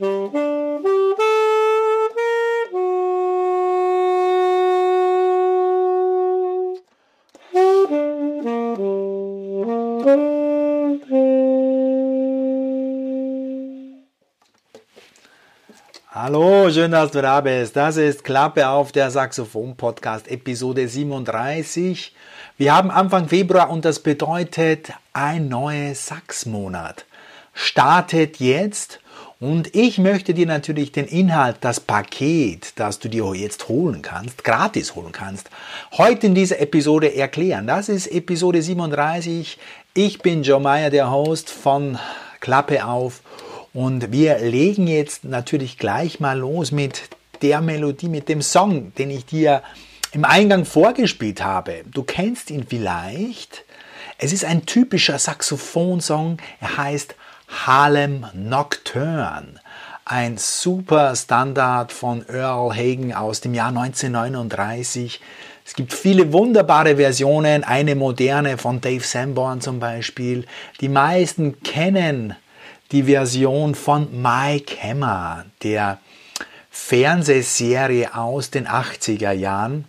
Hallo, schön, dass du da bist. Das ist Klappe auf der Saxophon Podcast Episode 37. Wir haben Anfang Februar und das bedeutet ein neues Sachsmonat. Startet jetzt und ich möchte dir natürlich den Inhalt, das Paket, das du dir jetzt holen kannst, gratis holen kannst, heute in dieser Episode erklären. Das ist Episode 37. Ich bin Joe Meyer, der Host von Klappe auf und wir legen jetzt natürlich gleich mal los mit der Melodie, mit dem Song, den ich dir im Eingang vorgespielt habe. Du kennst ihn vielleicht. Es ist ein typischer Saxophonsong. Er heißt Harlem Nocturne. Ein super Standard von Earl Hagen aus dem Jahr 1939. Es gibt viele wunderbare Versionen, eine moderne von Dave Sanborn zum Beispiel. Die meisten kennen die Version von Mike Hammer, der Fernsehserie aus den 80er Jahren.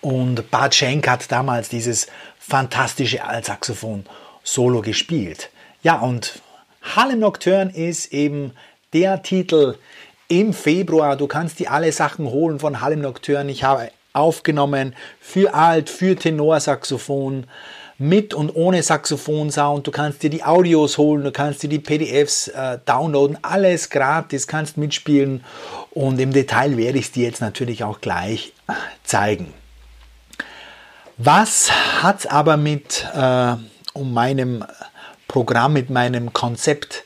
Und Bart Schenk hat damals dieses fantastische Altsaxophon Solo gespielt. Ja, und Harlem Nocturne ist eben der Titel im Februar. Du kannst dir alle Sachen holen von Harlem Nocturne. Ich habe aufgenommen für Alt, für Tenorsaxophon, mit und ohne Saxophon-Sound. Du kannst dir die Audios holen, du kannst dir die PDFs äh, downloaden, alles gratis, kannst mitspielen und im Detail werde ich es dir jetzt natürlich auch gleich zeigen. Was hat es aber mit äh, um meinem Programm, mit meinem Konzept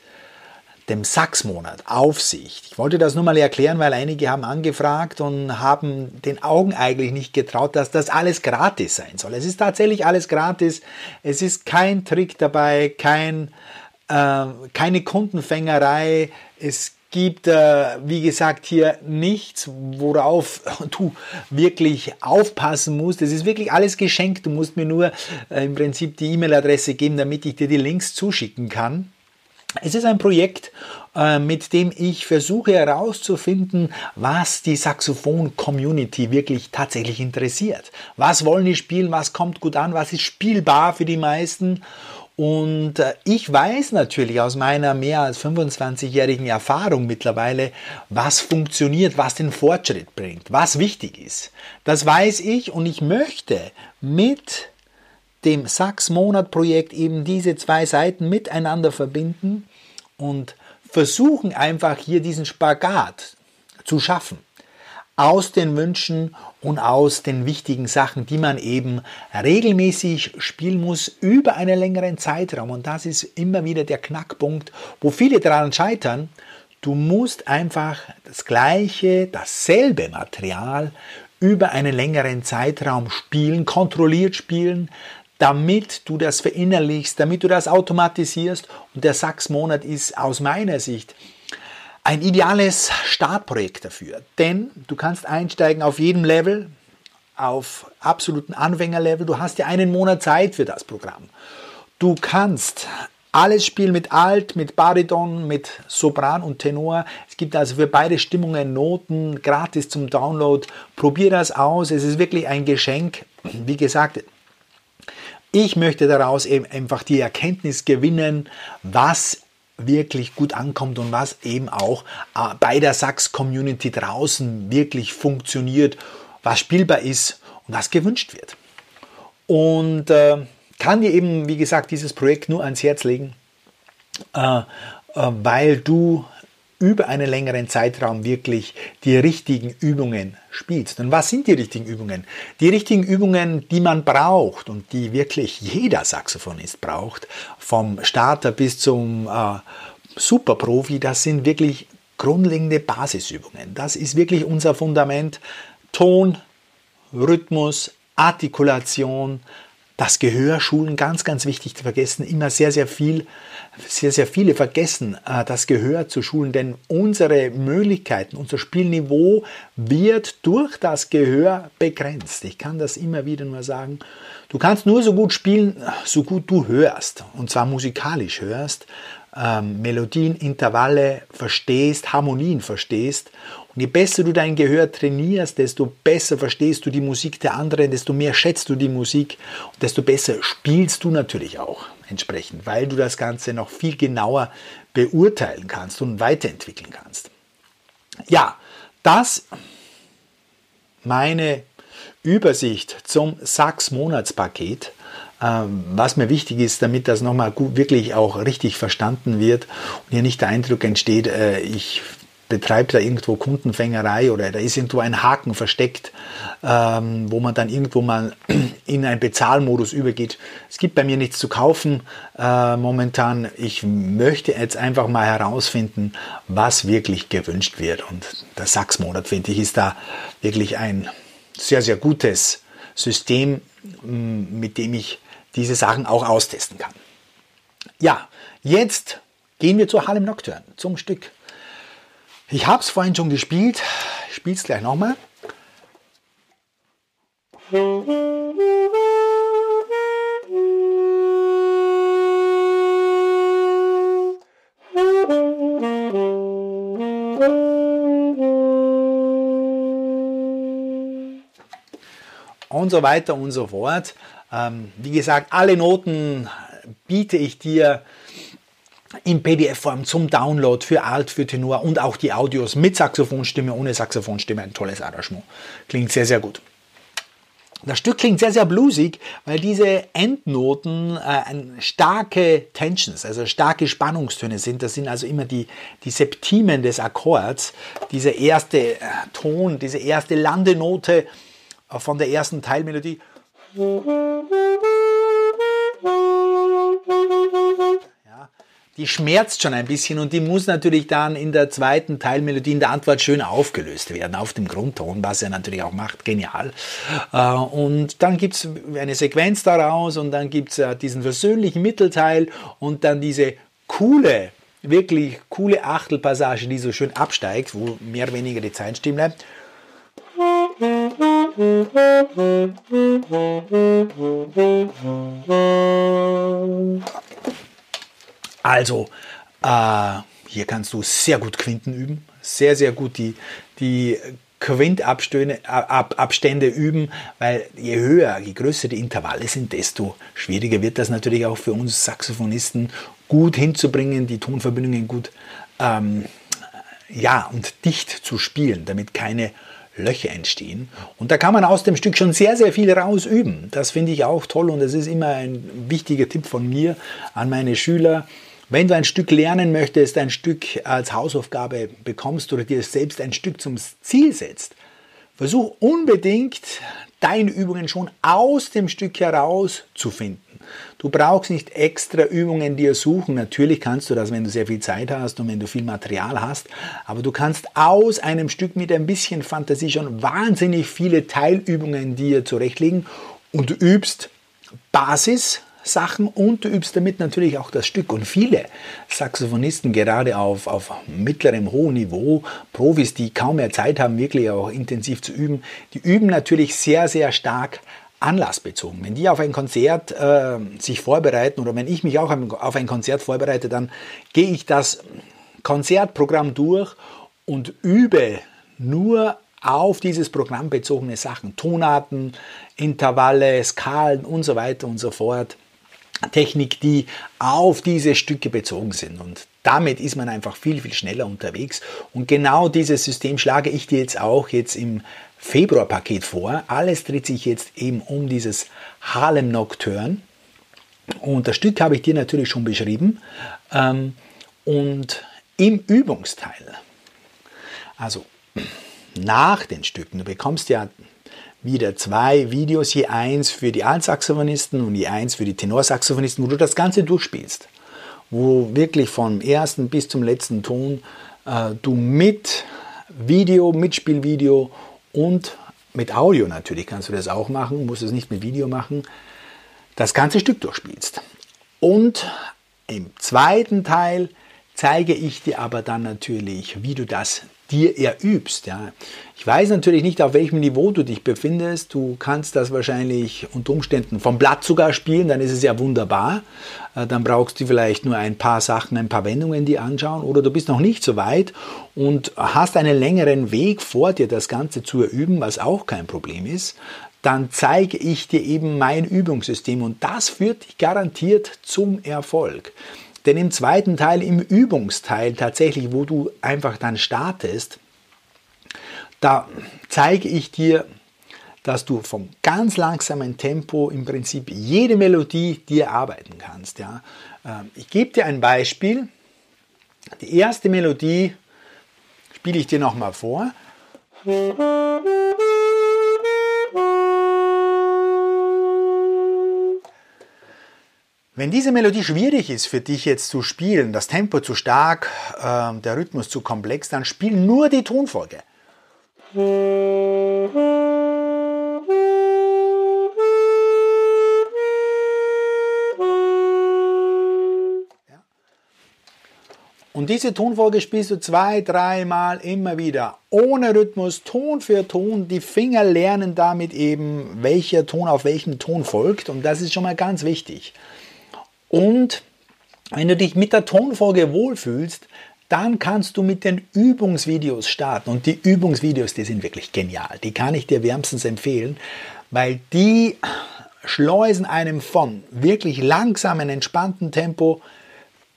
dem Sachsmonat Aufsicht. Ich wollte das nur mal erklären, weil einige haben angefragt und haben den Augen eigentlich nicht getraut, dass das alles gratis sein soll. Es ist tatsächlich alles gratis. Es ist kein Trick dabei, kein, äh, keine Kundenfängerei. Es gibt, äh, wie gesagt, hier nichts, worauf du wirklich aufpassen musst. Es ist wirklich alles geschenkt. Du musst mir nur äh, im Prinzip die E-Mail-Adresse geben, damit ich dir die Links zuschicken kann. Es ist ein Projekt, äh, mit dem ich versuche herauszufinden, was die Saxophon-Community wirklich tatsächlich interessiert. Was wollen die spielen, was kommt gut an, was ist spielbar für die meisten. Und äh, ich weiß natürlich aus meiner mehr als 25-jährigen Erfahrung mittlerweile, was funktioniert, was den Fortschritt bringt, was wichtig ist. Das weiß ich und ich möchte mit dem Sachs-Monat-Projekt eben diese zwei Seiten miteinander verbinden und versuchen einfach hier diesen Spagat zu schaffen aus den Wünschen und aus den wichtigen Sachen, die man eben regelmäßig spielen muss über einen längeren Zeitraum. Und das ist immer wieder der Knackpunkt, wo viele daran scheitern. Du musst einfach das gleiche, dasselbe Material über einen längeren Zeitraum spielen, kontrolliert spielen, damit du das verinnerlichst, damit du das automatisierst. Und der Sachsmonat ist aus meiner Sicht ein ideales Startprojekt dafür. Denn du kannst einsteigen auf jedem Level, auf absoluten Anfängerlevel. Du hast ja einen Monat Zeit für das Programm. Du kannst alles spielen mit Alt, mit Bariton, mit Sopran und Tenor. Es gibt also für beide Stimmungen Noten gratis zum Download. Probier das aus. Es ist wirklich ein Geschenk. Wie gesagt, ich möchte daraus eben einfach die Erkenntnis gewinnen, was wirklich gut ankommt und was eben auch äh, bei der Sachs-Community draußen wirklich funktioniert, was spielbar ist und was gewünscht wird. Und äh, kann dir eben, wie gesagt, dieses Projekt nur ans Herz legen, äh, äh weil du über einen längeren Zeitraum wirklich die richtigen Übungen spielst. Und was sind die richtigen Übungen? Die richtigen Übungen, die man braucht und die wirklich jeder Saxophonist braucht, vom Starter bis zum äh, Superprofi, das sind wirklich grundlegende Basisübungen. Das ist wirklich unser Fundament. Ton, Rhythmus, Artikulation, das Gehör schulen, ganz, ganz wichtig zu vergessen, immer sehr, sehr viel, sehr, sehr viele vergessen, äh, das Gehör zu schulen, denn unsere Möglichkeiten, unser Spielniveau wird durch das Gehör begrenzt. Ich kann das immer wieder nur sagen. Du kannst nur so gut spielen, so gut du hörst, und zwar musikalisch hörst. Ähm, Melodien, Intervalle verstehst, Harmonien verstehst. Und je besser du dein Gehör trainierst, desto besser verstehst du die Musik der anderen, desto mehr schätzt du die Musik und desto besser spielst du natürlich auch entsprechend, weil du das Ganze noch viel genauer beurteilen kannst und weiterentwickeln kannst. Ja, das meine Übersicht zum Sachs-Monatspaket. Ähm, was mir wichtig ist, damit das nochmal gut, wirklich auch richtig verstanden wird und hier nicht der Eindruck entsteht, äh, ich betreibe da irgendwo Kundenfängerei oder da ist irgendwo ein Haken versteckt, ähm, wo man dann irgendwo mal in einen Bezahlmodus übergeht. Es gibt bei mir nichts zu kaufen äh, momentan. Ich möchte jetzt einfach mal herausfinden, was wirklich gewünscht wird. Und der Sachsmonat, finde ich, ist da wirklich ein sehr, sehr gutes System, mit dem ich diese Sachen auch austesten kann. Ja, jetzt gehen wir zu Harlem Nocturne, zum Stück. Ich habe es vorhin schon gespielt, ich spiele es gleich nochmal. Und so weiter und so fort. Ähm, wie gesagt, alle Noten biete ich dir in PDF-Form zum Download für Alt, für Tenor und auch die Audios mit Saxophonstimme, ohne Saxophonstimme. Ein tolles Arrangement. Klingt sehr, sehr gut. Das Stück klingt sehr, sehr bluesig, weil diese Endnoten äh, starke Tensions, also starke Spannungstöne sind. Das sind also immer die, die Septimen des Akkords. Dieser erste äh, Ton, diese erste Landenote von der ersten Teilmelodie. Ja, die schmerzt schon ein bisschen und die muss natürlich dann in der zweiten Teilmelodie in der Antwort schön aufgelöst werden, auf dem Grundton, was er natürlich auch macht, genial. Äh, und dann gibt es eine Sequenz daraus und dann gibt es äh, diesen versöhnlichen Mittelteil und dann diese coole, wirklich coole Achtelpassage, die so schön absteigt, wo mehr oder weniger die Zeit stehen bleibt. Also, äh, hier kannst du sehr gut Quinten üben, sehr, sehr gut die, die Quintabstände ab, Abstände üben, weil je höher, je größer die Intervalle sind, desto schwieriger wird das natürlich auch für uns Saxophonisten gut hinzubringen, die Tonverbindungen gut ähm, ja, und dicht zu spielen, damit keine Löcher entstehen. Und da kann man aus dem Stück schon sehr, sehr viel rausüben. Das finde ich auch toll und das ist immer ein wichtiger Tipp von mir an meine Schüler. Wenn du ein Stück lernen möchtest, ein Stück als Hausaufgabe bekommst oder dir selbst ein Stück zum Ziel setzt, versuch unbedingt deine Übungen schon aus dem Stück heraus zu finden. Du brauchst nicht extra Übungen dir suchen. Natürlich kannst du das, wenn du sehr viel Zeit hast und wenn du viel Material hast. Aber du kannst aus einem Stück mit ein bisschen Fantasie schon wahnsinnig viele Teilübungen dir zurechtlegen und du übst Basis, Sachen und du übst damit natürlich auch das Stück. Und viele Saxophonisten, gerade auf, auf mittlerem hohen Niveau, Profis, die kaum mehr Zeit haben, wirklich auch intensiv zu üben, die üben natürlich sehr, sehr stark anlassbezogen. Wenn die auf ein Konzert äh, sich vorbereiten oder wenn ich mich auch auf ein Konzert vorbereite, dann gehe ich das Konzertprogramm durch und übe nur auf dieses Programm bezogene Sachen, Tonarten, Intervalle, Skalen und so weiter und so fort. Technik, die auf diese Stücke bezogen sind. Und damit ist man einfach viel, viel schneller unterwegs. Und genau dieses System schlage ich dir jetzt auch jetzt im Februarpaket vor. Alles dreht sich jetzt eben um dieses Harlem Nocturne. Und das Stück habe ich dir natürlich schon beschrieben. Ähm, und im Übungsteil, also nach den Stücken, du bekommst ja wieder zwei Videos, je eins für die Altsaxophonisten und je eins für die Tenorsaxophonisten, wo du das Ganze durchspielst. Wo wirklich vom ersten bis zum letzten Ton äh, du mit Video, Mitspielvideo und mit Audio natürlich kannst du das auch machen, musst es nicht mit Video machen, das ganze Stück durchspielst. Und im zweiten Teil zeige ich dir aber dann natürlich, wie du das dir erübst. Ja. Ich weiß natürlich nicht, auf welchem Niveau du dich befindest. Du kannst das wahrscheinlich unter Umständen vom Blatt sogar spielen, dann ist es ja wunderbar. Äh, dann brauchst du vielleicht nur ein paar Sachen, ein paar Wendungen die anschauen. Oder du bist noch nicht so weit und hast einen längeren Weg vor dir, das Ganze zu üben, was auch kein Problem ist. Dann zeige ich dir eben mein Übungssystem und das führt dich garantiert zum Erfolg. Denn im zweiten Teil, im Übungsteil tatsächlich, wo du einfach dann startest, da zeige ich dir, dass du vom ganz langsamen Tempo im Prinzip jede Melodie dir arbeiten kannst. Ja. Ähm, ich gebe dir ein Beispiel. Die erste Melodie spiele ich dir nochmal vor. Wenn diese Melodie schwierig ist für dich jetzt zu spielen, das Tempo zu stark, äh, der Rhythmus zu komplex, dann spiel nur die Tonfolge. Und diese Tonfolge spielst du zwei, dreimal immer wieder, ohne Rhythmus, Ton für Ton. Die Finger lernen damit eben, welcher Ton auf welchen Ton folgt. Und das ist schon mal ganz wichtig. Und wenn du dich mit der Tonfolge wohlfühlst, dann kannst du mit den Übungsvideos starten. Und die Übungsvideos, die sind wirklich genial. Die kann ich dir wärmstens empfehlen, weil die schleusen einem von wirklich langsamen, entspannten Tempo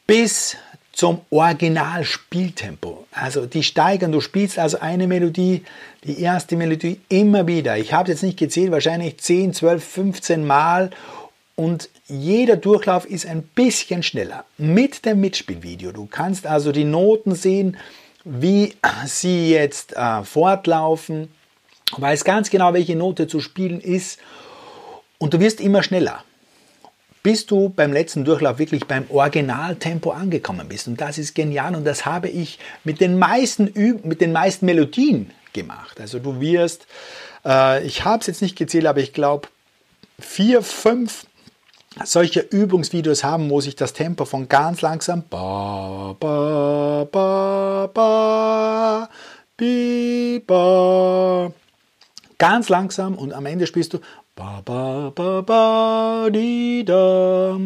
bis zum Originalspieltempo. Also die steigern, du spielst also eine Melodie, die erste Melodie immer wieder. Ich habe jetzt nicht gezählt, wahrscheinlich 10, 12, 15 Mal und jeder Durchlauf ist ein bisschen schneller mit dem Mitspielvideo. Du kannst also die Noten sehen, wie sie jetzt äh, fortlaufen, weißt ganz genau, welche Note zu spielen ist und du wirst immer schneller, bis du beim letzten Durchlauf wirklich beim Originaltempo angekommen bist. Und das ist genial und das habe ich mit den meisten, Üb mit den meisten Melodien gemacht. Also du wirst, äh, ich habe es jetzt nicht gezählt, aber ich glaube, vier, fünf solche Übungsvideos haben, wo sich das Tempo von ganz langsam ba, ba, ba, ba, bi, ba, ganz langsam und am Ende spielst du ba, ba, ba, ba, di, da.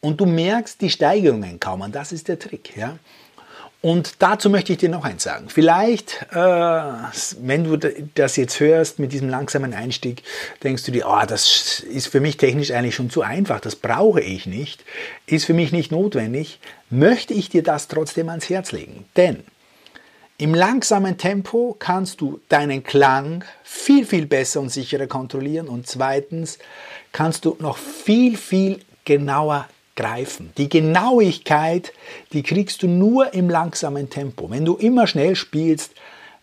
Und du merkst die Steigerungen kaum und das ist der Trick. Ja? Und dazu möchte ich dir noch eins sagen. Vielleicht, äh, wenn du das jetzt hörst mit diesem langsamen Einstieg, denkst du dir, oh, das ist für mich technisch eigentlich schon zu einfach, das brauche ich nicht, ist für mich nicht notwendig, möchte ich dir das trotzdem ans Herz legen. Denn im langsamen Tempo kannst du deinen Klang viel, viel besser und sicherer kontrollieren und zweitens kannst du noch viel, viel genauer greifen. Die Genauigkeit, die kriegst du nur im langsamen Tempo. Wenn du immer schnell spielst,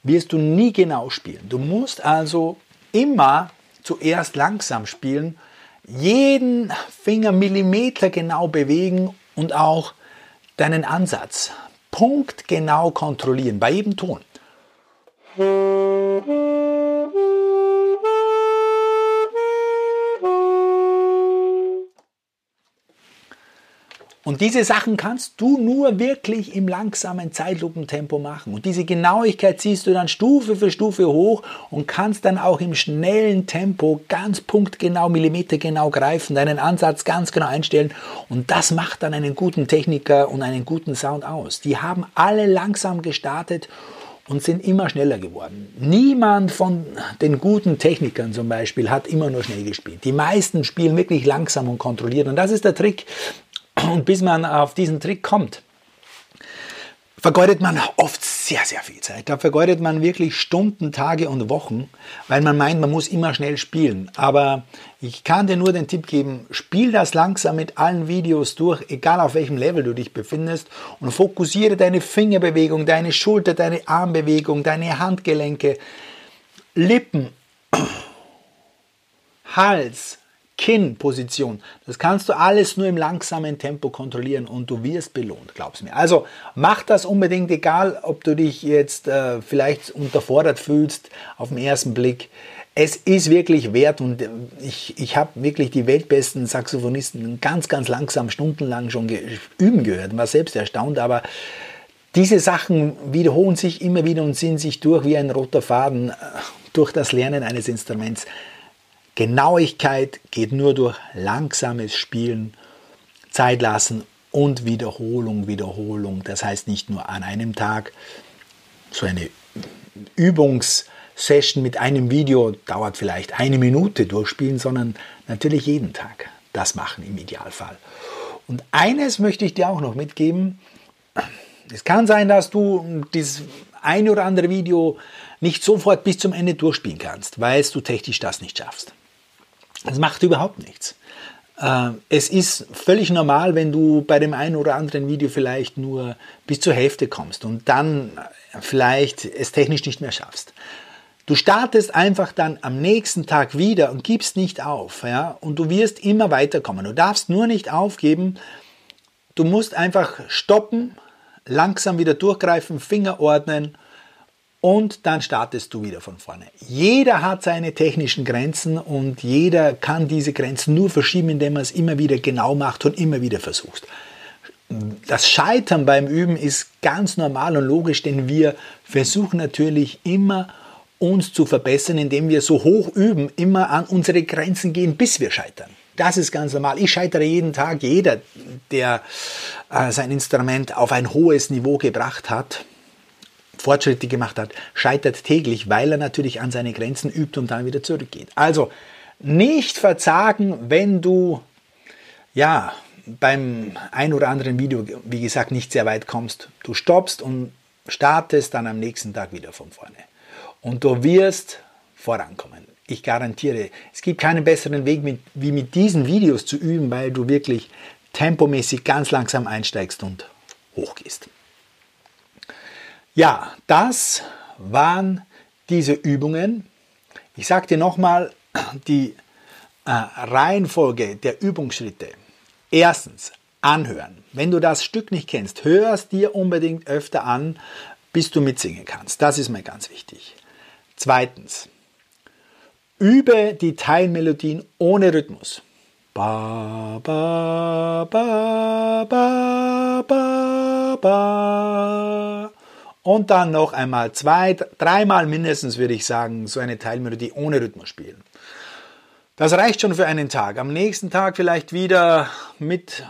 wirst du nie genau spielen. Du musst also immer zuerst langsam spielen, jeden Finger Millimeter genau bewegen und auch deinen Ansatz punktgenau kontrollieren bei jedem Ton. Und diese Sachen kannst du nur wirklich im langsamen Zeitlupentempo machen. Und diese Genauigkeit ziehst du dann Stufe für Stufe hoch und kannst dann auch im schnellen Tempo ganz punktgenau, millimetergenau greifen, deinen Ansatz ganz genau einstellen. Und das macht dann einen guten Techniker und einen guten Sound aus. Die haben alle langsam gestartet und sind immer schneller geworden. Niemand von den guten Technikern zum Beispiel hat immer nur schnell gespielt. Die meisten spielen wirklich langsam und kontrolliert. Und das ist der Trick. Und bis man auf diesen Trick kommt, vergeudet man oft sehr, sehr viel Zeit. Da vergeudet man wirklich Stunden, Tage und Wochen, weil man meint, man muss immer schnell spielen. Aber ich kann dir nur den Tipp geben, spiel das langsam mit allen Videos durch, egal auf welchem Level du dich befindest und fokussiere deine Fingerbewegung, deine Schulter, deine Armbewegung, deine Handgelenke, Lippen, Hals, Kinnposition. Das kannst du alles nur im langsamen Tempo kontrollieren und du wirst belohnt, glaub's mir. Also mach das unbedingt, egal ob du dich jetzt äh, vielleicht unterfordert fühlst auf den ersten Blick. es ist wirklich wert und ich, ich habe wirklich die weltbesten Saxophonisten ganz, ganz langsam, stundenlang schon ge üben gehört war selbst erstaunt, aber diese Sachen wiederholen sich immer wieder und ziehen sich durch wie ein roter Faden äh, durch das Lernen eines Instruments. Genauigkeit geht nur durch langsames Spielen, Zeit lassen und Wiederholung, Wiederholung. Das heißt nicht nur an einem Tag. So eine Übungssession mit einem Video dauert vielleicht eine Minute durchspielen, sondern natürlich jeden Tag das machen im Idealfall. Und eines möchte ich dir auch noch mitgeben. Es kann sein, dass du dieses eine oder andere Video nicht sofort bis zum Ende durchspielen kannst, weil du technisch das nicht schaffst. Das macht überhaupt nichts. Äh, es ist völlig normal, wenn du bei dem einen oder anderen Video vielleicht nur bis zur Hälfte kommst und dann vielleicht es technisch nicht mehr schaffst. Du startest einfach dann am nächsten Tag wieder und gibst nicht auf, ja, und du wirst immer weiterkommen. Du darfst nur nicht aufgeben. Du musst einfach stoppen, langsam wieder durchgreifen, Finger ordnen und dann startest du wieder von vorne. Jeder hat seine technischen Grenzen und jeder kann diese Grenzen nur verschieben, indem er es immer wieder genau macht und immer wieder versucht. Das Scheitern beim Üben ist ganz normal und logisch, denn wir versuchen natürlich immer uns zu verbessern, indem wir so hoch üben, immer an unsere Grenzen gehen, bis wir scheitern. Das ist ganz normal. Ich scheitere jeden Tag. Jeder, der äh, sein Instrument auf ein hohes Niveau gebracht hat, Fortschritte gemacht hat, scheitert täglich, weil er natürlich an seine Grenzen übt und dann wieder zurückgeht. Also nicht verzagen, wenn du ja beim ein oder anderen Video, wie gesagt, nicht sehr weit kommst. Du stoppst und startest dann am nächsten Tag wieder von vorne. Und du wirst vorankommen. Ich garantiere, es gibt keinen besseren Weg, mit, wie mit diesen Videos zu üben, weil du wirklich tempomäßig ganz langsam einsteigst und hochgehst. Ja, das waren diese Übungen. Ich sage dir nochmal die äh, Reihenfolge der Übungsschritte. Erstens, anhören. Wenn du das Stück nicht kennst, hör es dir unbedingt öfter an, bis du mitsingen kannst. Das ist mir ganz wichtig. Zweitens, übe die Teilmelodien ohne Rhythmus. Ba, ba, ba, ba, ba, ba und dann noch einmal zwei, dreimal mindestens, würde ich sagen, so eine Teilmelodie ohne Rhythmus spielen. Das reicht schon für einen Tag. Am nächsten Tag vielleicht wieder mit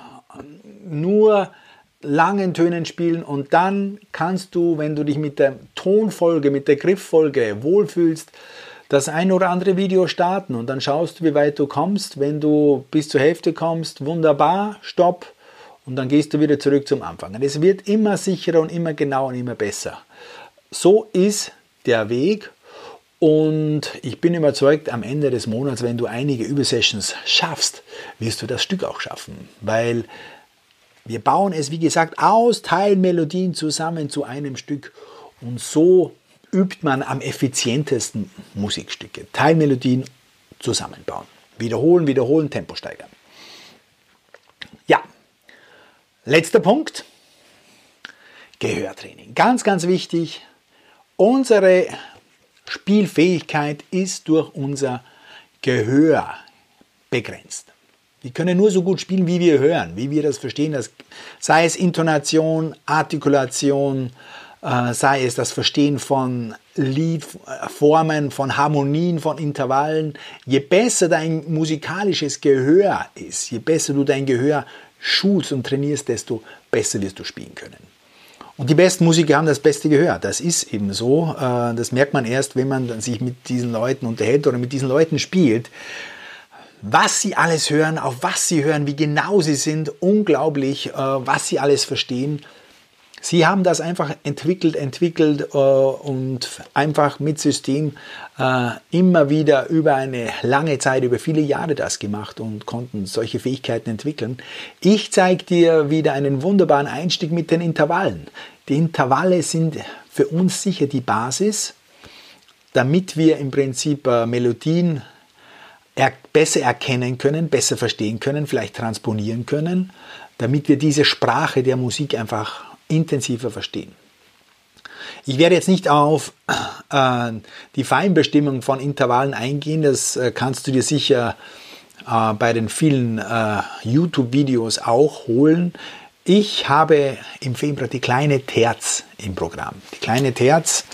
nur langen Tönen spielen und dann kannst du, wenn du dich mit der Tonfolge, mit der Grifffolge wohlfühlst, das ein oder andere Video starten und dann schaust du, wie weit du kommst. Wenn du bis zur Hälfte kommst, wunderbar, stopp und dann gehst du wieder zurück zum Anfang. Und es wird immer sicherer und immer genauer und immer besser. So ist der Weg und ich bin überzeugt, am Ende des Monats, wenn du einige Übersessions schaffst, wirst du das Stück auch schaffen, weil wir bauen es, wie gesagt, aus Teilmelodien zusammen zu einem Stück und so übt man am effizientesten Musikstücke. Teilmelodien zusammenbauen. Wiederholen, wiederholen, Tempo steigern. Ja, Letzter Punkt. Gehörtraining. Ganz, ganz wichtig. Unsere Spielfähigkeit ist durch unser Gehör begrenzt. Wir können nur so gut spielen, wie wir hören, wie wir das verstehen, das, sei es Intonation, Artikulation, äh, sei es das Verstehen von Liedformen, von Harmonien, von Intervallen. Je besser dein musikalisches Gehör ist, je besser du dein Gehör schulst und trainierst, desto besser wirst du spielen können. Und die besten Musiker haben das Beste gehört. Das ist eben so. Äh, das merkt man erst, wenn man sich mit diesen Leuten unterhält oder mit diesen Leuten spielt. Was sie alles hören, auf was sie hören, wie genau sie sind, unglaublich, äh, was sie alles verstehen. Sie haben das einfach entwickelt, entwickelt äh, und einfach mit System äh, immer wieder über eine lange Zeit, über viele Jahre das gemacht und konnten solche Fähigkeiten entwickeln. Ich zeige dir wieder einen wunderbaren Einstieg mit den Intervallen. Die Intervalle sind für uns sicher die Basis, damit wir im Prinzip äh, Melodien er besser erkennen können, besser verstehen können, vielleicht transponieren können, damit wir diese Sprache der Musik einfach intensiver verstehen. Ich werde jetzt nicht auf äh, die Feinbestimmung von Intervallen eingehen. Das äh, kannst du dir sicher äh, bei den vielen YouTube-Videos auch holen. Ich habe im Februar die kleine Terz im Programm. Die kleine Terz.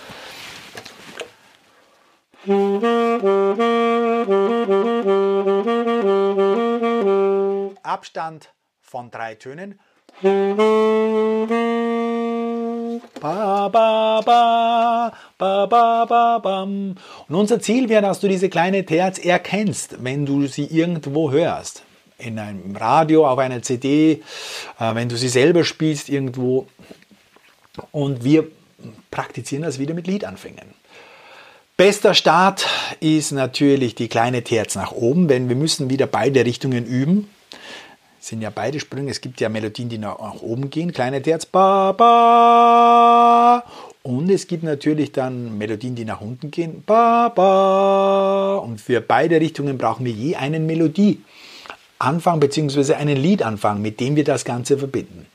Abstand von drei Tönen. Ba, ba, ba, ba, ba, ba, bam. Und unser Ziel wäre, dass du diese kleine Terz erkennst, wenn du sie irgendwo hörst. In einem Radio, auf einer CD, äh, wenn du sie selber spielst irgendwo. Und wir praktizieren das wieder mit Liedanfängen. Bester Start ist natürlich die kleine Terz nach oben, denn wir müssen wieder beide Richtungen üben sind ja beide Sprünge. Es gibt ja Melodien, die nach oben gehen. Kleine Terz, ba, ba. Und es gibt natürlich dann Melodien, die nach unten gehen. Ba, ba. Und für beide Richtungen brauchen wir je einen Melodieanfang bzw. einen Liedanfang, mit dem wir das Ganze verbinden.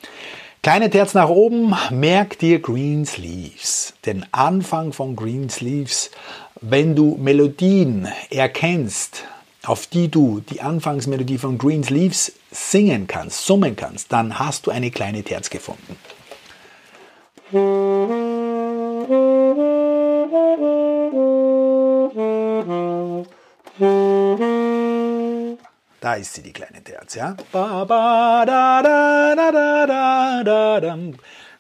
Kleine Terz nach oben, merk dir Green Sleeves. Den Anfang von Green Sleeves, wenn du Melodien erkennst, auf die du die Anfangsmelodie von Green Sleeves singen kannst, summen kannst, dann hast du eine kleine Terz gefunden. Da ist sie, die kleine Terz, ja.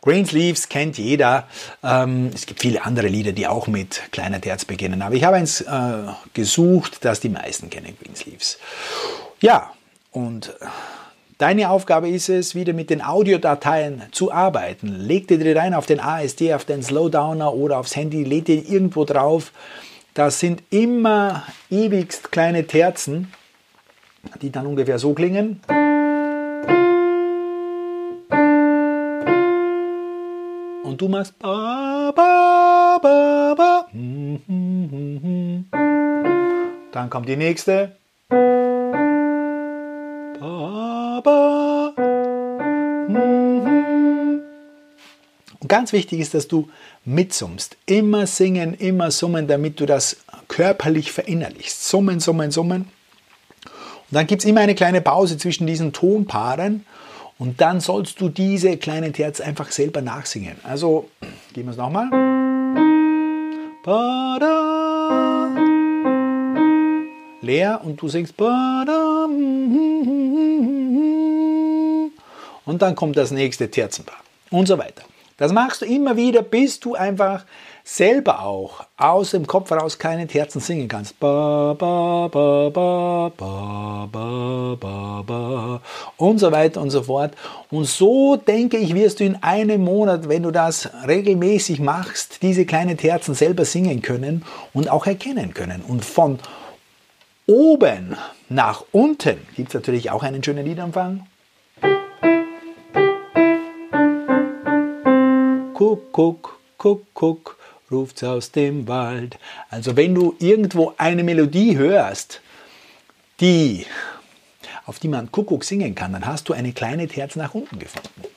Greensleeves kennt jeder. Ähm, es gibt viele andere Lieder, die auch mit kleiner Terz beginnen. Aber ich habe eins äh, gesucht, das die meisten kennen, Greensleeves. Ja, und deine Aufgabe ist es, wieder mit den Audiodateien zu arbeiten. Leg dir die rein auf den ASD, auf den Slowdowner oder aufs Handy, leg dir irgendwo drauf. Das sind immer ewigst kleine Terzen, die dann ungefähr so klingen. Und du machst ba, ba, ba, ba. Dann kommt die nächste. Und ganz wichtig ist, dass du mitsummst. Immer singen, immer summen, damit du das körperlich verinnerlichst. Summen, summen, summen. Und dann gibt es immer eine kleine Pause zwischen diesen Tonpaaren. Und dann sollst du diese kleine Terz einfach selber nachsingen. Also, gehen wir es nochmal. Leer und du singst. Und dann kommt das nächste Terzenpaar und so weiter. Das machst du immer wieder, bis du einfach selber auch aus dem Kopf heraus keine Terzen singen kannst. Ba, ba, ba, ba, ba, ba, ba, ba, und so weiter und so fort. Und so denke ich, wirst du in einem Monat, wenn du das regelmäßig machst, diese kleinen Terzen selber singen können und auch erkennen können. Und von oben nach unten gibt es natürlich auch einen schönen Liedanfang. Kuckuck, Kuckuck, ruft's aus dem Wald. Also wenn du irgendwo eine Melodie hörst, die, auf die man Kuckuck singen kann, dann hast du eine kleine Terz nach unten gefunden.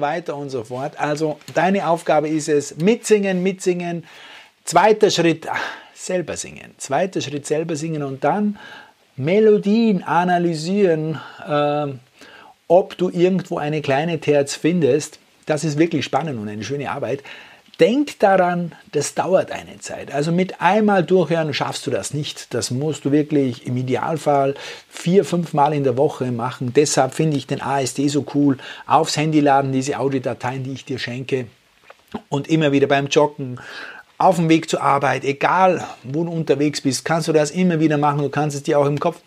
Weiter und so fort. Also deine Aufgabe ist es, mitsingen, mitsingen. Zweiter Schritt, selber singen. Zweiter Schritt, selber singen und dann Melodien analysieren, äh, ob du irgendwo eine kleine Terz findest. Das ist wirklich spannend und eine schöne Arbeit. Denk daran, das dauert eine Zeit. Also mit einmal durchhören schaffst du das nicht. Das musst du wirklich im Idealfall vier, fünf Mal in der Woche machen. Deshalb finde ich den ASD so cool. Aufs Handy laden diese Audiodateien, die ich dir schenke. Und immer wieder beim Joggen, auf dem Weg zur Arbeit, egal wo du unterwegs bist, kannst du das immer wieder machen. Du kannst es dir auch im Kopf.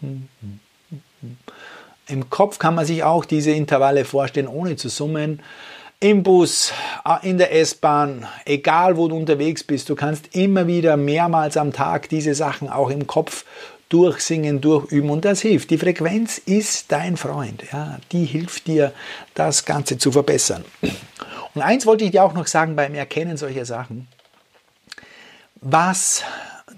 Im Kopf kann man sich auch diese Intervalle vorstellen, ohne zu summen im Bus, äh, in der S-Bahn, egal wo du unterwegs bist, du kannst immer wieder mehrmals am Tag diese Sachen auch im Kopf durchsingen, durchüben und das hilft. Die Frequenz ist dein Freund, ja, die hilft dir, das Ganze zu verbessern. Und eins wollte ich dir auch noch sagen beim Erkennen solcher Sachen. Was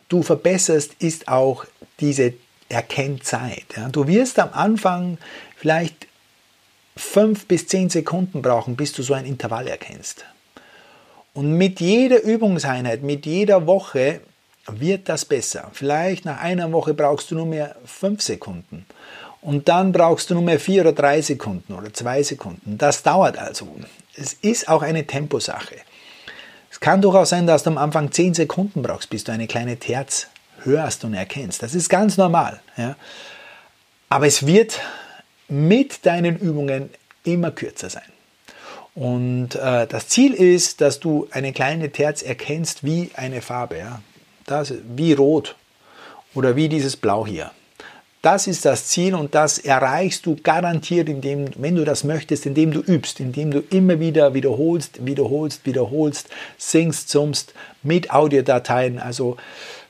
du verbesserst, ist auch diese Erkennzeit. Ja. Du wirst am Anfang vielleicht fünf bis zehn Sekunden brauchen, bis du so ein Intervall erkennst. Und mit jeder Übungseinheit, mit jeder Woche wird das besser. Vielleicht nach einer Woche brauchst du nur mehr fünf Sekunden. Und dann brauchst du nur mehr vier oder drei Sekunden oder zwei Sekunden. Das dauert also. Es ist auch eine Temposache. Es kann durchaus sein, dass du am Anfang zehn Sekunden brauchst, bis du eine kleine Terz hörst und erkennst. Das ist ganz normal. Ja? Aber es wird mit deinen Übungen immer kürzer sein. Und äh, das Ziel ist, dass du eine kleine Terz erkennst wie eine Farbe. Ja? Das, wie rot oder wie dieses Blau hier. Das ist das Ziel und das erreichst du garantiert, indem, wenn du das möchtest, indem du übst, indem du immer wieder wiederholst, wiederholst, wiederholst, singst, summst mit Audiodateien. Also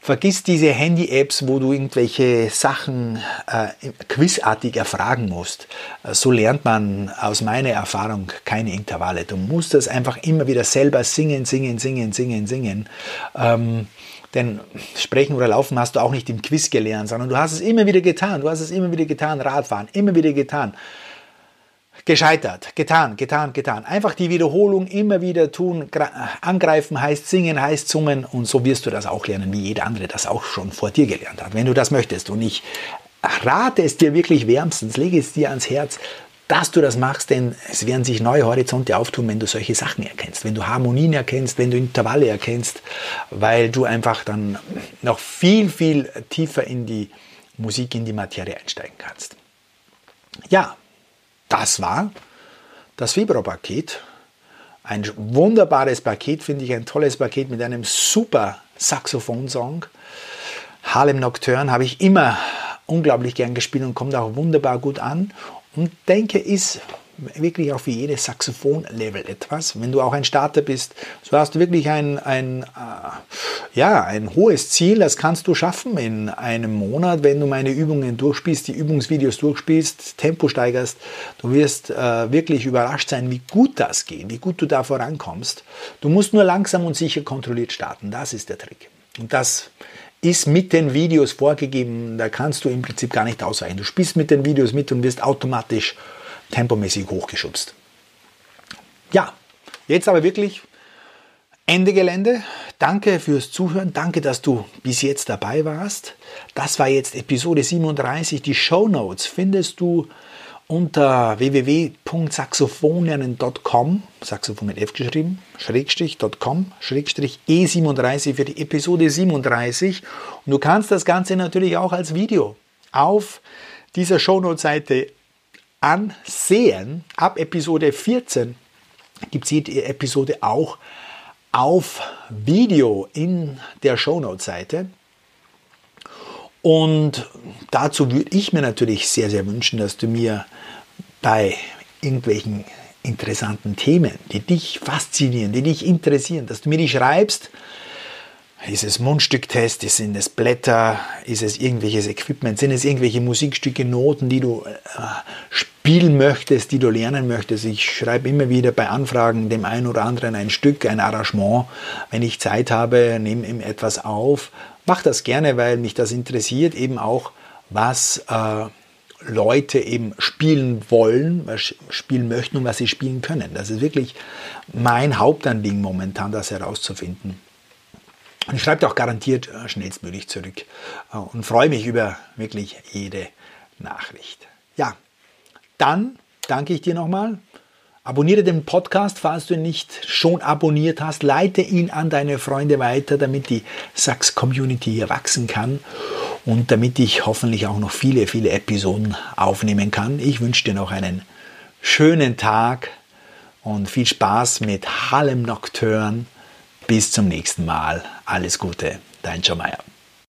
vergiss diese Handy-Apps, wo du irgendwelche Sachen äh, quizartig erfragen musst. So lernt man aus meiner Erfahrung keine Intervalle. Du musst das einfach immer wieder selber singen, singen, singen, singen, singen. Ähm, denn Sprechen oder Laufen hast du auch nicht im Quiz gelernt, sondern du hast es immer wieder getan. Du hast es immer wieder getan. Radfahren, immer wieder getan. Gescheitert, getan, getan, getan. Einfach die Wiederholung immer wieder tun. Angreifen heißt singen, heißt summen. Und so wirst du das auch lernen, wie jeder andere das auch schon vor dir gelernt hat, wenn du das möchtest. Und ich rate es dir wirklich wärmstens, lege es dir ans Herz, dass du das machst, denn es werden sich neue Horizonte auftun, wenn du solche Sachen erkennst, wenn du Harmonien erkennst, wenn du Intervalle erkennst, weil du einfach dann noch viel, viel tiefer in die Musik, in die Materie einsteigen kannst. Ja, das war das Februar-Paket. Ein wunderbares Paket, finde ich, ein tolles Paket mit einem super Saxophon-Song. Harlem Nocturne habe ich immer unglaublich gern gespielt und kommt auch wunderbar gut an und denke, ist wirklich auch für jedes Saxophon-Level etwas. Wenn du auch ein Starter bist, so hast du wirklich ein, ein, äh, ja, ein hohes Ziel, das kannst du schaffen in einem Monat, wenn du meine Übungen durchspielst, die Übungsvideos durchspielst, Tempo steigerst. Du wirst äh, wirklich überrascht sein, wie gut das geht, wie gut du da vorankommst. Du musst nur langsam und sicher kontrolliert starten, das ist der Trick. Und das ist mit den Videos vorgegeben. Da kannst du im Prinzip gar nicht ausweichen. Du spielst mit den Videos mit und wirst automatisch tempomäßig hochgeschubst. Ja, jetzt aber wirklich Ende Gelände. Danke fürs Zuhören. Danke, dass du bis jetzt dabei warst. Das war jetzt Episode 37. Die Show Notes findest du unter www.saxophonlernen.com, Saxophon mit F geschrieben, Schrägstrich.com, Schrägstrich E37 für die Episode 37. Und du kannst das Ganze natürlich auch als Video auf dieser Shownote-Seite ansehen. Ab Episode 14 gibt es die Episode auch auf Video in der Shownote-Seite. Und dazu würde ich mir natürlich sehr, sehr wünschen, dass du mir bei irgendwelchen interessanten Themen, die dich faszinieren, die dich interessieren, dass du mir die schreibst. Ist es Mundstücktest, sind es Blätter, ist es irgendwelches Equipment, sind es irgendwelche Musikstücke, Noten, die du äh, spielen möchtest, die du lernen möchtest. Ich schreibe immer wieder bei Anfragen dem einen oder anderen ein Stück, ein Arrangement. Wenn ich Zeit habe, nehme ihm etwas auf. Mach das gerne, weil mich das interessiert, eben auch, was äh, Leute eben spielen wollen, was spielen möchten und was sie spielen können. Das ist wirklich mein Hauptanliegen momentan, das herauszufinden. Und ich schreibe auch garantiert äh, schnellstmöglich zurück äh, und freue mich über wirklich jede Nachricht. Ja, dann danke ich dir nochmal. Abonniere den Podcast, falls du ihn nicht schon abonniert hast. Leite ihn an deine Freunde weiter, damit die Sachs-Community hier wachsen kann und damit ich hoffentlich auch noch viele, viele Episoden aufnehmen kann. Ich wünsche dir noch einen schönen Tag und viel Spaß mit Harlem Nocturne. Bis zum nächsten Mal. Alles Gute, dein Joe.